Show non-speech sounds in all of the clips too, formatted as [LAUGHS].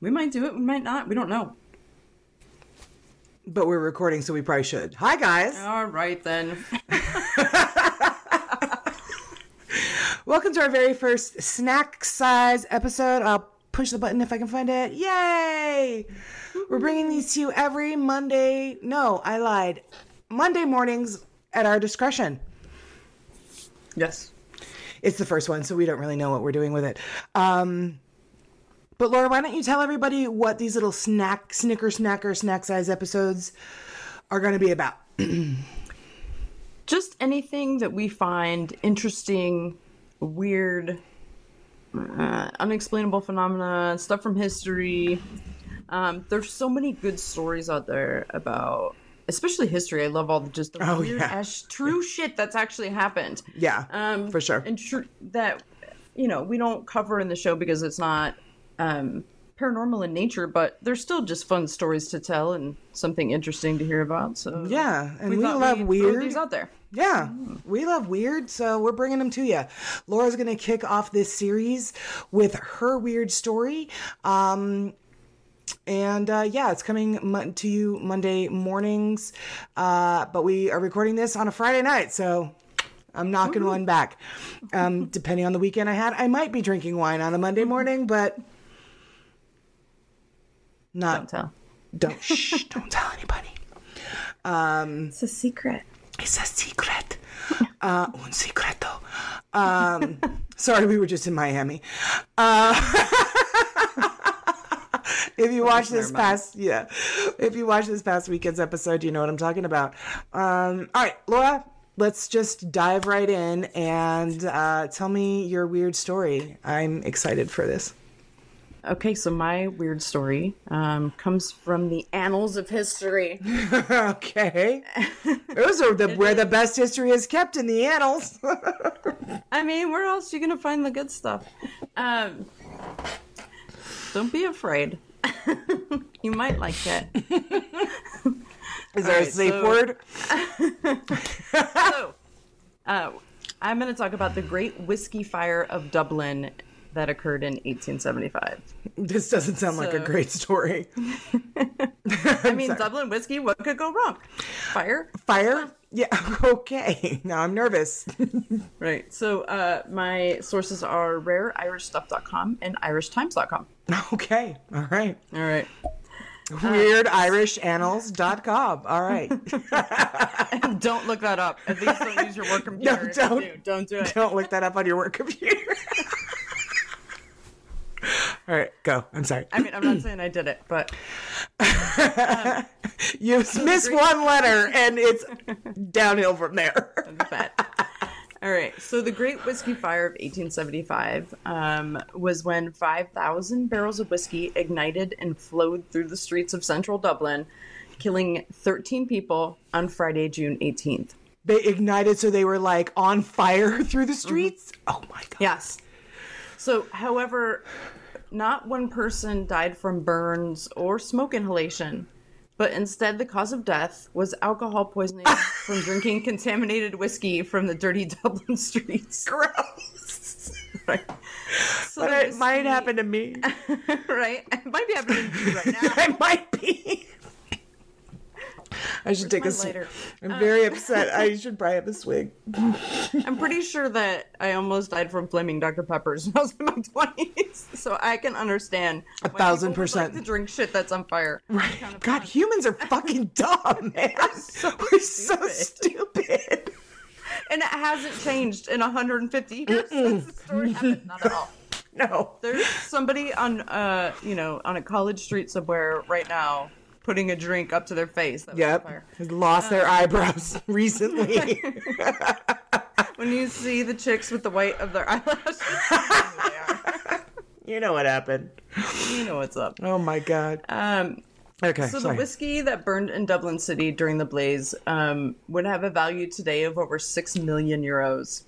We might do it. We might not. We don't know. But we're recording, so we probably should. Hi, guys. All right then. [LAUGHS] Welcome to our very first snack size episode. I'll push the button if I can find it. Yay! We're bringing these to you every Monday. No, I lied. Monday mornings at our discretion. yes. It's the first one, so we don't really know what we're doing with it. Um, but Laura, why don't you tell everybody what these little snack, snicker, snacker, snack size episodes are going to be about? [CLEARS THROAT] Just anything that we find interesting, weird, uh, unexplainable phenomena, stuff from history. Um, there's so many good stories out there about, especially history. I love all the just the Oh, weird yeah. ass true shit that's actually happened. Yeah, um, for sure. and tr- that you know we don't cover in the show because it's not um, paranormal in nature, but they're still just fun stories to tell and something interesting to hear about. So Yeah, and we, thought love weird. these out there. Yeah, we love weird, so we're bringing them to you. Laura's going to kick off this series with her weird story. Um, and uh, yeah, it's coming to you Monday mornings. Uh, but we are recording this on a Friday night, so I'm knocking one back. Um, depending on the weekend I had, I might be drinking wine on a Monday morning, but not. Don't tell. Don't [LAUGHS] shh, don't tell anybody. Um, It's a secret. It's a secret. Uh, un secreto. Um, [LAUGHS] sorry, we were just in Miami. Uh, [LAUGHS] if you watch this past, yeah, if you watch this past weekend's episode, you know what I'm talking about. Um, all right, Laura, let's just dive right in and uh, tell me your weird story. I'm excited for this. Okay, so my weird story um, comes from the annals of history. [LAUGHS] okay, [LAUGHS] those are the where the best history is kept in the annals. [LAUGHS] I mean, where else are you gonna find the good stuff? Um, don't be afraid. you might like it. Is there a safe so- word? so, uh, I'm going to talk about the Great Whiskey Fire of Dublin that occurred in 1875. This doesn't sound like a great story. [LAUGHS] [LAUGHS] I mean, Dublin whiskey, what could go wrong? Fire? Fire? Yeah, [LAUGHS] okay. Now I'm nervous. Right. So, uh, my sources are rareirishstuff.com and irishtimes.com. okay. All right. All right. WeirdIrishAnnals.com. All right. don't look that up. At least don't use your work computer. No, if you don't. do. Don't do it. Don't look that up on your work computer. All right, go. I'm sorry. I mean, I'm not saying I did it, but [LAUGHS] You missed one letter and it's downhill from there. All right. So the Great Whiskey Fire of 1875 um, was when 5,000 barrels of whiskey ignited and flowed through the streets of central Dublin, killing 13 people on Friday, June 18th. They ignited so they were like on fire [LAUGHS] through the streets. Oh my god. Yes. So, however, not one person died from burns or smoke inhalation, but instead the cause of death was alcohol poisoning [LAUGHS] from drinking contaminated whiskey from the dirty [LAUGHS] Dublin streets. Gross. Right. [LAUGHS] So But it might happen to me. right? It might be happening to you right now. it might be. [LAUGHS] I should take my a swig. lighter? I'm very upset. I [LAUGHS] should probably have a swig. I'm pretty sure that I almost died from flaming Dr. Peppers when I was in my 20s. [LAUGHS] So I can understand. A thousand percent. to drink shit that's on fire. Right. God, humans are fucking dumb, man. We're so stupid. And it hasn't changed in 150 years since the story happened. Not at all. No. There's somebody on, uh, you know, on a college street somewhere right now putting a drink up to their face. That Yep. lost their eyebrows [LAUGHS] recently. [LAUGHS] When you see the chicks with the white of their [LAUGHS] eyelashes, you know who they are. you know what happened. you know what's up. Oh my god. Um, Okay, So sorry. the whiskey that burned in Dublin City during the blaze um, would have a value today of over six million euros.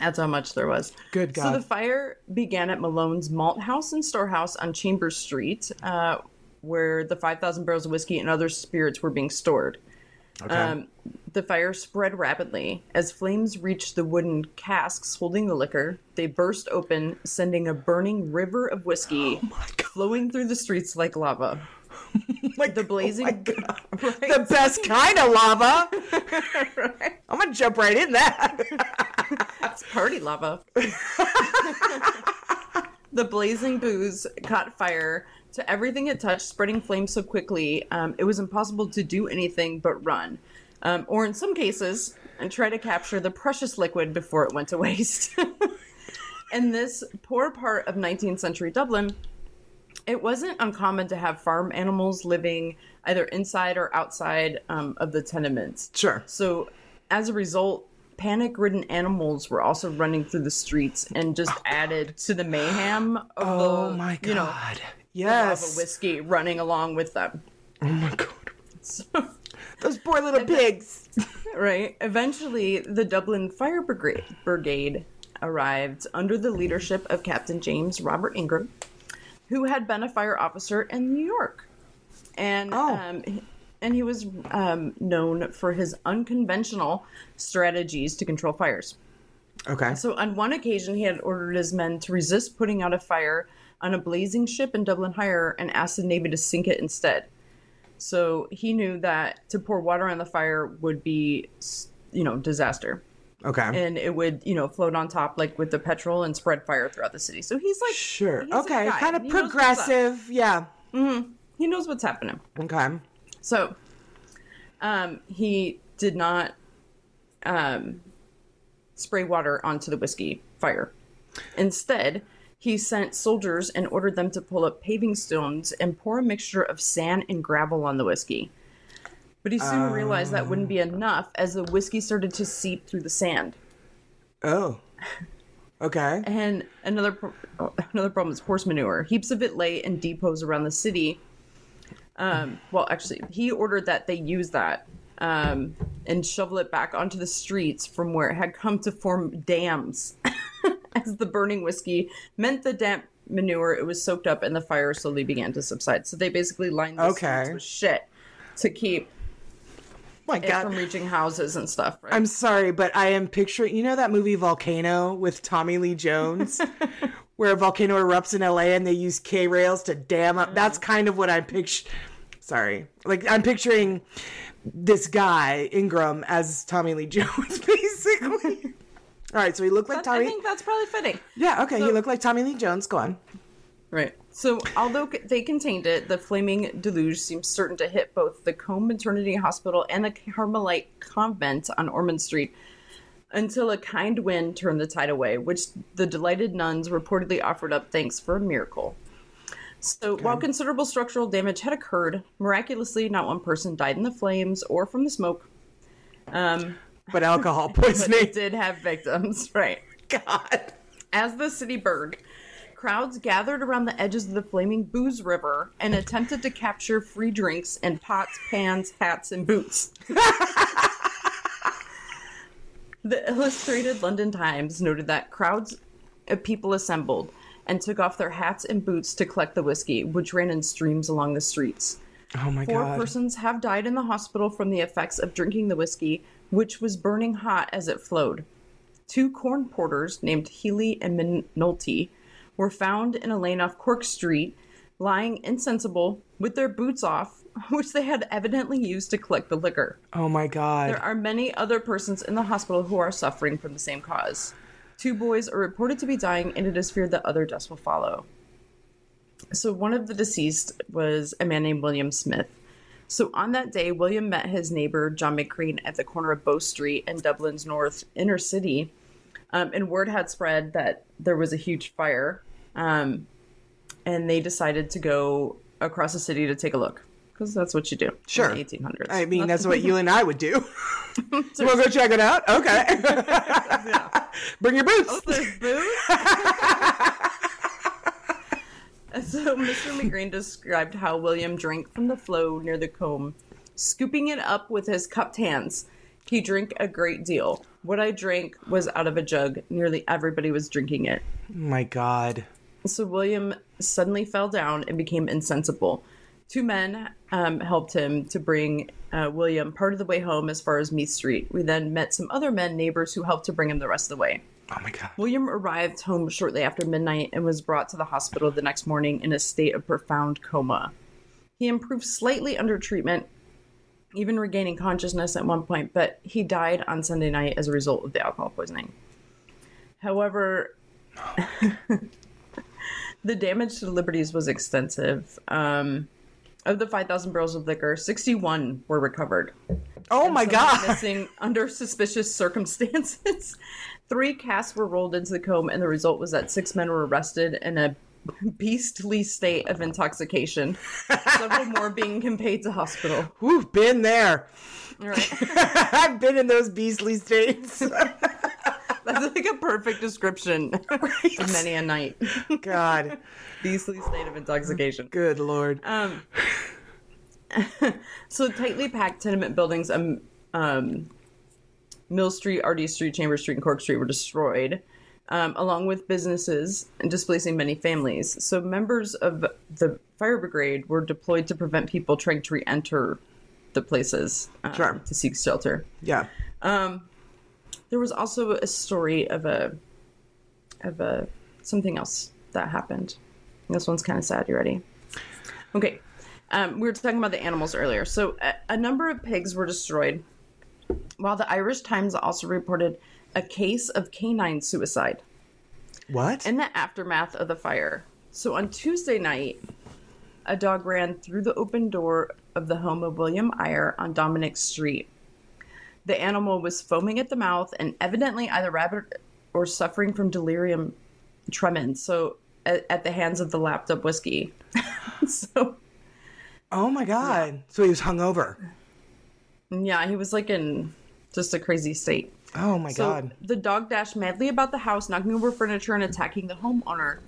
That's how much there was. Good God. So the fire began at Malone's Malt House and Storehouse on Chambers Street, uh, where the 5,000 barrels of whiskey and other spirits were being stored. Okay. Um, the fire spread rapidly. As flames reached the wooden casks holding the liquor, they burst open, sending a burning river of whiskey [GASPS] flowing through the streets like lava. [LAUGHS] like The blazing. [LAUGHS] the best kind of lava. [LAUGHS] I'm gonna jump right in that. It's party lava. the blazing booze caught fire to everything it touched, spreading flames so quickly um, it was impossible to do anything but run. Um, or in some cases, and try to capture the precious liquid before it went to [LAUGHS] waste. in this poor part of 19th century Dublin, it wasn't uncommon to have farm animals living either inside or outside um, of the tenements. Sure. So, as a result, panic ridden animals were also running through the streets and just added to the mayhem of Oh the, my god. you know, yes. A whiskey running along with them. oh my god. [LAUGHS] So, Those poor little pigs. [LAUGHS] right. Eventually, the Dublin Fire Brigade, Brigade arrived under the leadership of Captain James Robert Ingram, who had been a fire officer in New York. And Oh. um, and he was um, known for his unconventional strategies to control fires. Okay. So on one occasion, he had ordered his men to resist putting out a fire on a blazing ship in Dublin Hire and asked the Navy to sink it instead. So he knew that to pour water on the fire would be, you know, disaster. Okay. And it would, you know, float on top like with the petrol and spread fire throughout the city. So he's like, sure. he's Okay. Kind of He knows what's up. progressive. Yeah. he knows what's happening. Okay. So, um, he did not um, spray water onto the whiskey fire. Instead, he sent soldiers and ordered them to pull up paving stones and pour a mixture of sand and gravel on the whiskey. But he soon realized that wouldn't be enough as the whiskey started to seep through the sand. Oh. Okay. And another pro- oh, another problem is horse manure. Heaps of it lay in depots around the city. Um, well, actually, he ordered that they use that um, and shovel it back onto the streets from where it had come to form dams. [LAUGHS] [LAUGHS] As the burning whiskey meant the damp manure, it was soaked up and the fire slowly began to subside. So they basically lined the Okay. streets with shit to keep my it God. from reaching houses and stuff. Right? I'm sorry, but I am picturing. You know that movie Volcano with Tommy Lee Jones, [LAUGHS] where a volcano erupts in LA and they use K rails to dam up. That's mm-hmm. kind of what I'm picturing. Sorry, like I'm picturing this guy Ingram as Tommy Lee [LAUGHS] Jones, basically. All right, so he looked like Tommy. I think that's probably fitting. yeah, okay, he looked like Tommy Lee Jones. Go on. Right. So, although they contained it, the flaming deluge seems certain to hit both the Coombe Maternity Hospital and the Carmelite Convent on Ormond Street until a kind wind turned the tide away, which the delighted nuns reportedly offered up thanks for a miracle. So, while considerable structural damage had occurred, miraculously, not one person died in the flames or from the smoke. Um, [LAUGHS] But alcohol poisoning. it did have victims, [LAUGHS] right? God. As the city burned, crowds gathered around the edges of the flaming booze river and attempted to capture free drinks in pots, pans, hats, and boots. [LAUGHS] the Illustrated London Times noted that crowds of people assembled and took off their hats and boots to collect the whiskey, which ran in streams along the streets. Oh my Four God. persons have died in the hospital from the effects of drinking the whiskey, which was burning hot as it flowed. Two corn porters named Healy and Minolte were found in a lane off Cork Street, lying insensible with their boots off, [LAUGHS] which they had evidently used to collect the liquor. oh my God. There are many other persons in the hospital who are suffering from the same cause. Two boys are reported to be dying, and it is feared that other deaths will follow. So, one of the deceased was a man named William Smith. So, on that day, William met his neighbor, John McCrean, at the corner of Bow Street in Dublin's north inner city. Um, and word had spread that there was a huge fire. Um, and they decided to go across the city to take a look. Because that's what you do Sure. in the 1800s. I mean, that's [LAUGHS] what you and I would do. [LAUGHS] you want to go check it out? Okay. [LAUGHS] Bring your boots. There's booze. So [LAUGHS] Mr. McGreen described how William drank from the flow near the Coombe, scooping it up with his cupped hands. He drank a great deal. What I drank was out of a jug. Nearly everybody was drinking it. My God. So William suddenly fell down and became insensible. Two men um, helped him to bring uh, William part of the way home as far as Meath Street. We then met some other men, neighbors, who helped to bring him the rest of the way. Oh my god. William arrived home shortly after midnight and was brought to the hospital the next morning in a state of profound coma. He improved slightly under treatment, even regaining consciousness at one point, but he died on Sunday night as a result of the alcohol poisoning. However, [LAUGHS] the damage to the Liberties was extensive. Um, of the 5,000 barrels of liquor, 61 were recovered Oh my god. missing under suspicious circumstances. [LAUGHS] Three casts were rolled into the Coombe, and the result was that six men were arrested in a beastly state of intoxication. Several more [LAUGHS] being conveyed to hospital. Whew, been there. Right. [LAUGHS] I've been in those beastly states. That's like a perfect description of many a night. God. Beastly state of intoxication. Good lord. Um, [LAUGHS] so tightly packed tenement buildings, um, um, Mill Street, Ardee Street, Chambers Street, and Cork Street were destroyed, um, along with businesses and displacing many families. So members of the fire brigade were deployed to prevent people trying to re-enter the places um, Sure. to seek shelter. Yeah. There was also a story of a of a something else that happened. This one's kind of sad. You ready? Okay. Um, we were talking about the animals earlier. So a, a number of pigs were destroyed, while the Irish Times also reported a case of canine suicide What? in the aftermath of the fire. So on Tuesday night, a dog ran through the open door of the home of William Eyre on Dominic Street. The animal was foaming at the mouth and evidently either rabid or suffering from delirium tremens. So at, at the hands of the lapped up whiskey. [LAUGHS] so oh my god. So he was hungover. yeah, he was like in just a crazy state. Oh my So god. the dog dashed madly about the house, knocking over furniture and attacking the homeowner.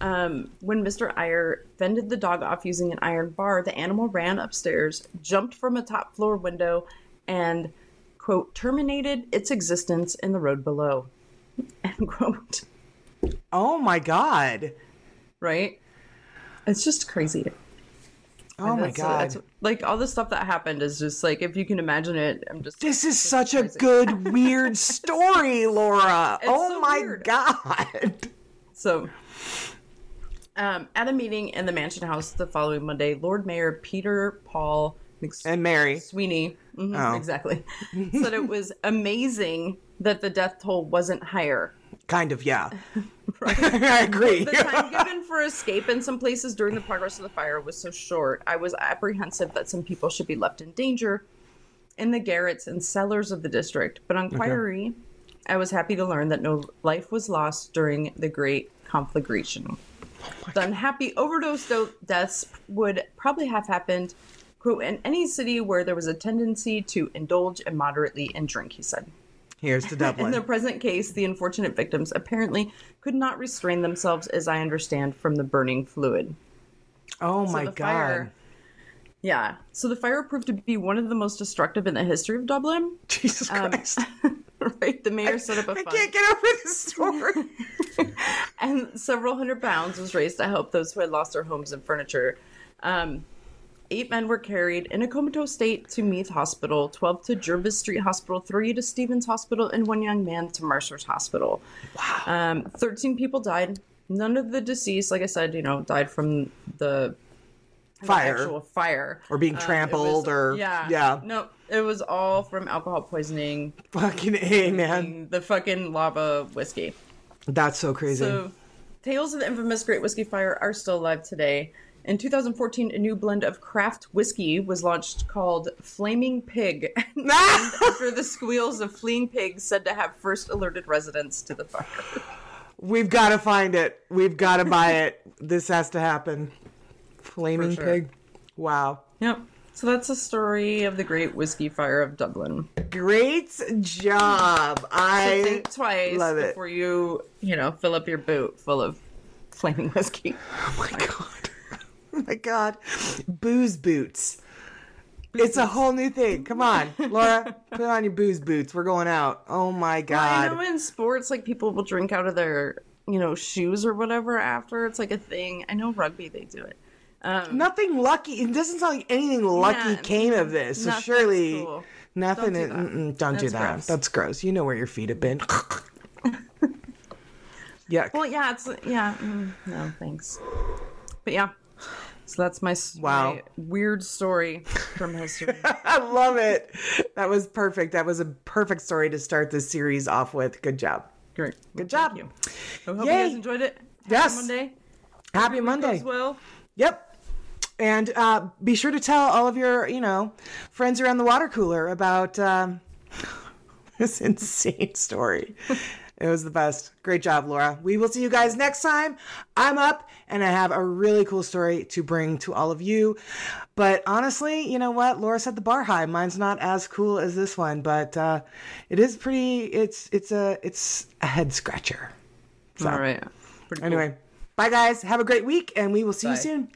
Um, when Mr. Eyre fended the dog off using an iron bar, the animal ran upstairs, jumped from a top floor window, and, quote, terminated its existence in the road below. [LAUGHS] End quote. Oh my god. Right? It's just crazy. Oh my That's- god. that's- like all the stuff that happened is just like if you can imagine it, I'm just This is such a good [LAUGHS] weird story, Laura. oh so my weird. god. So, um, at a meeting in the Mansion House the following Monday, Lord Mayor Peter Paul And Mary. McSwiney, mhm, Oh. exactly, [LAUGHS] said it was amazing that the death toll wasn't higher. Kind of, yeah. [LAUGHS] [LAUGHS] I agree. The time given for escape in some places during the progress of the fire was so short, I was apprehensive that some people should be left in danger in the garrets and cellars of the district. But on inquiry, I was happy to learn that no life was lost during the Great Conflagration. Oh the unhappy overdose deaths would probably have happened, quote, in any city where there was a tendency to indulge immoderately in drink, he said. Here's to [LAUGHS] In the present case, the unfortunate victims apparently could not restrain themselves, as I understand, from the burning fluid. oh my god. fire- Yeah. So the fire proved to be one of the most destructive in the history of Dublin. Jesus Um, Christ. [LAUGHS] right? The mayor set up a I fund, I can't get over this story. [LAUGHS] and several hundred pounds was raised to help those who had lost their homes and furniture. Um, eight men were carried in a comatose state to Meath Hospital, 12 to Jervis Street Hospital, three to Steevens Hospital, and one young man to Mercer's Hospital. Wow. Um, 13 people died. None of the deceased, like I said, you know, died from the Fire. actual fire Or being Um, trampled was- or yeah yeah. no it was all from alcohol poisoning Fucking A, man. the fucking lava whiskey That's so crazy. so tales of the infamous great whiskey fire are still alive today in 2014 a new blend of craft whiskey was launched called flaming pig [LAUGHS] [LAUGHS] after the squeals of fleeing pigs said to have first alerted residents to the fire We've got to find it. We've got to buy it. This has to happen. Flaming sure. pig. Wow. yep so that's the story of the great whiskey fire of dublin Great job. I think twice love it. before you, you know, fill up your boot full of flaming whiskey. Oh my god. Oh [LAUGHS] my god. Booze boots. It's a whole new thing. Come on, Laura, put on your booze boots. We're going out. Oh my God! I god. know in sports, like people will drink out of their, you know, shoes or whatever after. It's like a thing. I know rugby they do it. Nothing lucky. It doesn't sound like anything lucky Yeah, came of this. So surely cool. nothing. Don't do that. don't do That's that. gross. That's gross. You know where your feet have been. [LAUGHS] yeah. Well, yeah, it's yeah. mm, no, thanks. But yeah, so that's my, Wow. my weird story from [LAUGHS] history. I love it. That was perfect. That was a perfect story to start this series off with. Good job. Great. Good job. Thank you. I hope Yay. you guys enjoyed it. Happy Yes. Monday. Happy Monday. As well. Yep. And uh, be sure to tell all of your, you know, friends around the water cooler about um, [LAUGHS] this insane story. It was the best. Great job, Laura. We will see you guys next time. I'm up and I have a really cool story to bring to all of you. But honestly, you know what? Laura set the bar high. Mine's not as cool as this one, but uh, it is pretty it's it's a it's a head scratcher. So All right. Pretty cool. anyway, bye guys. Have a great week and we will see you soon.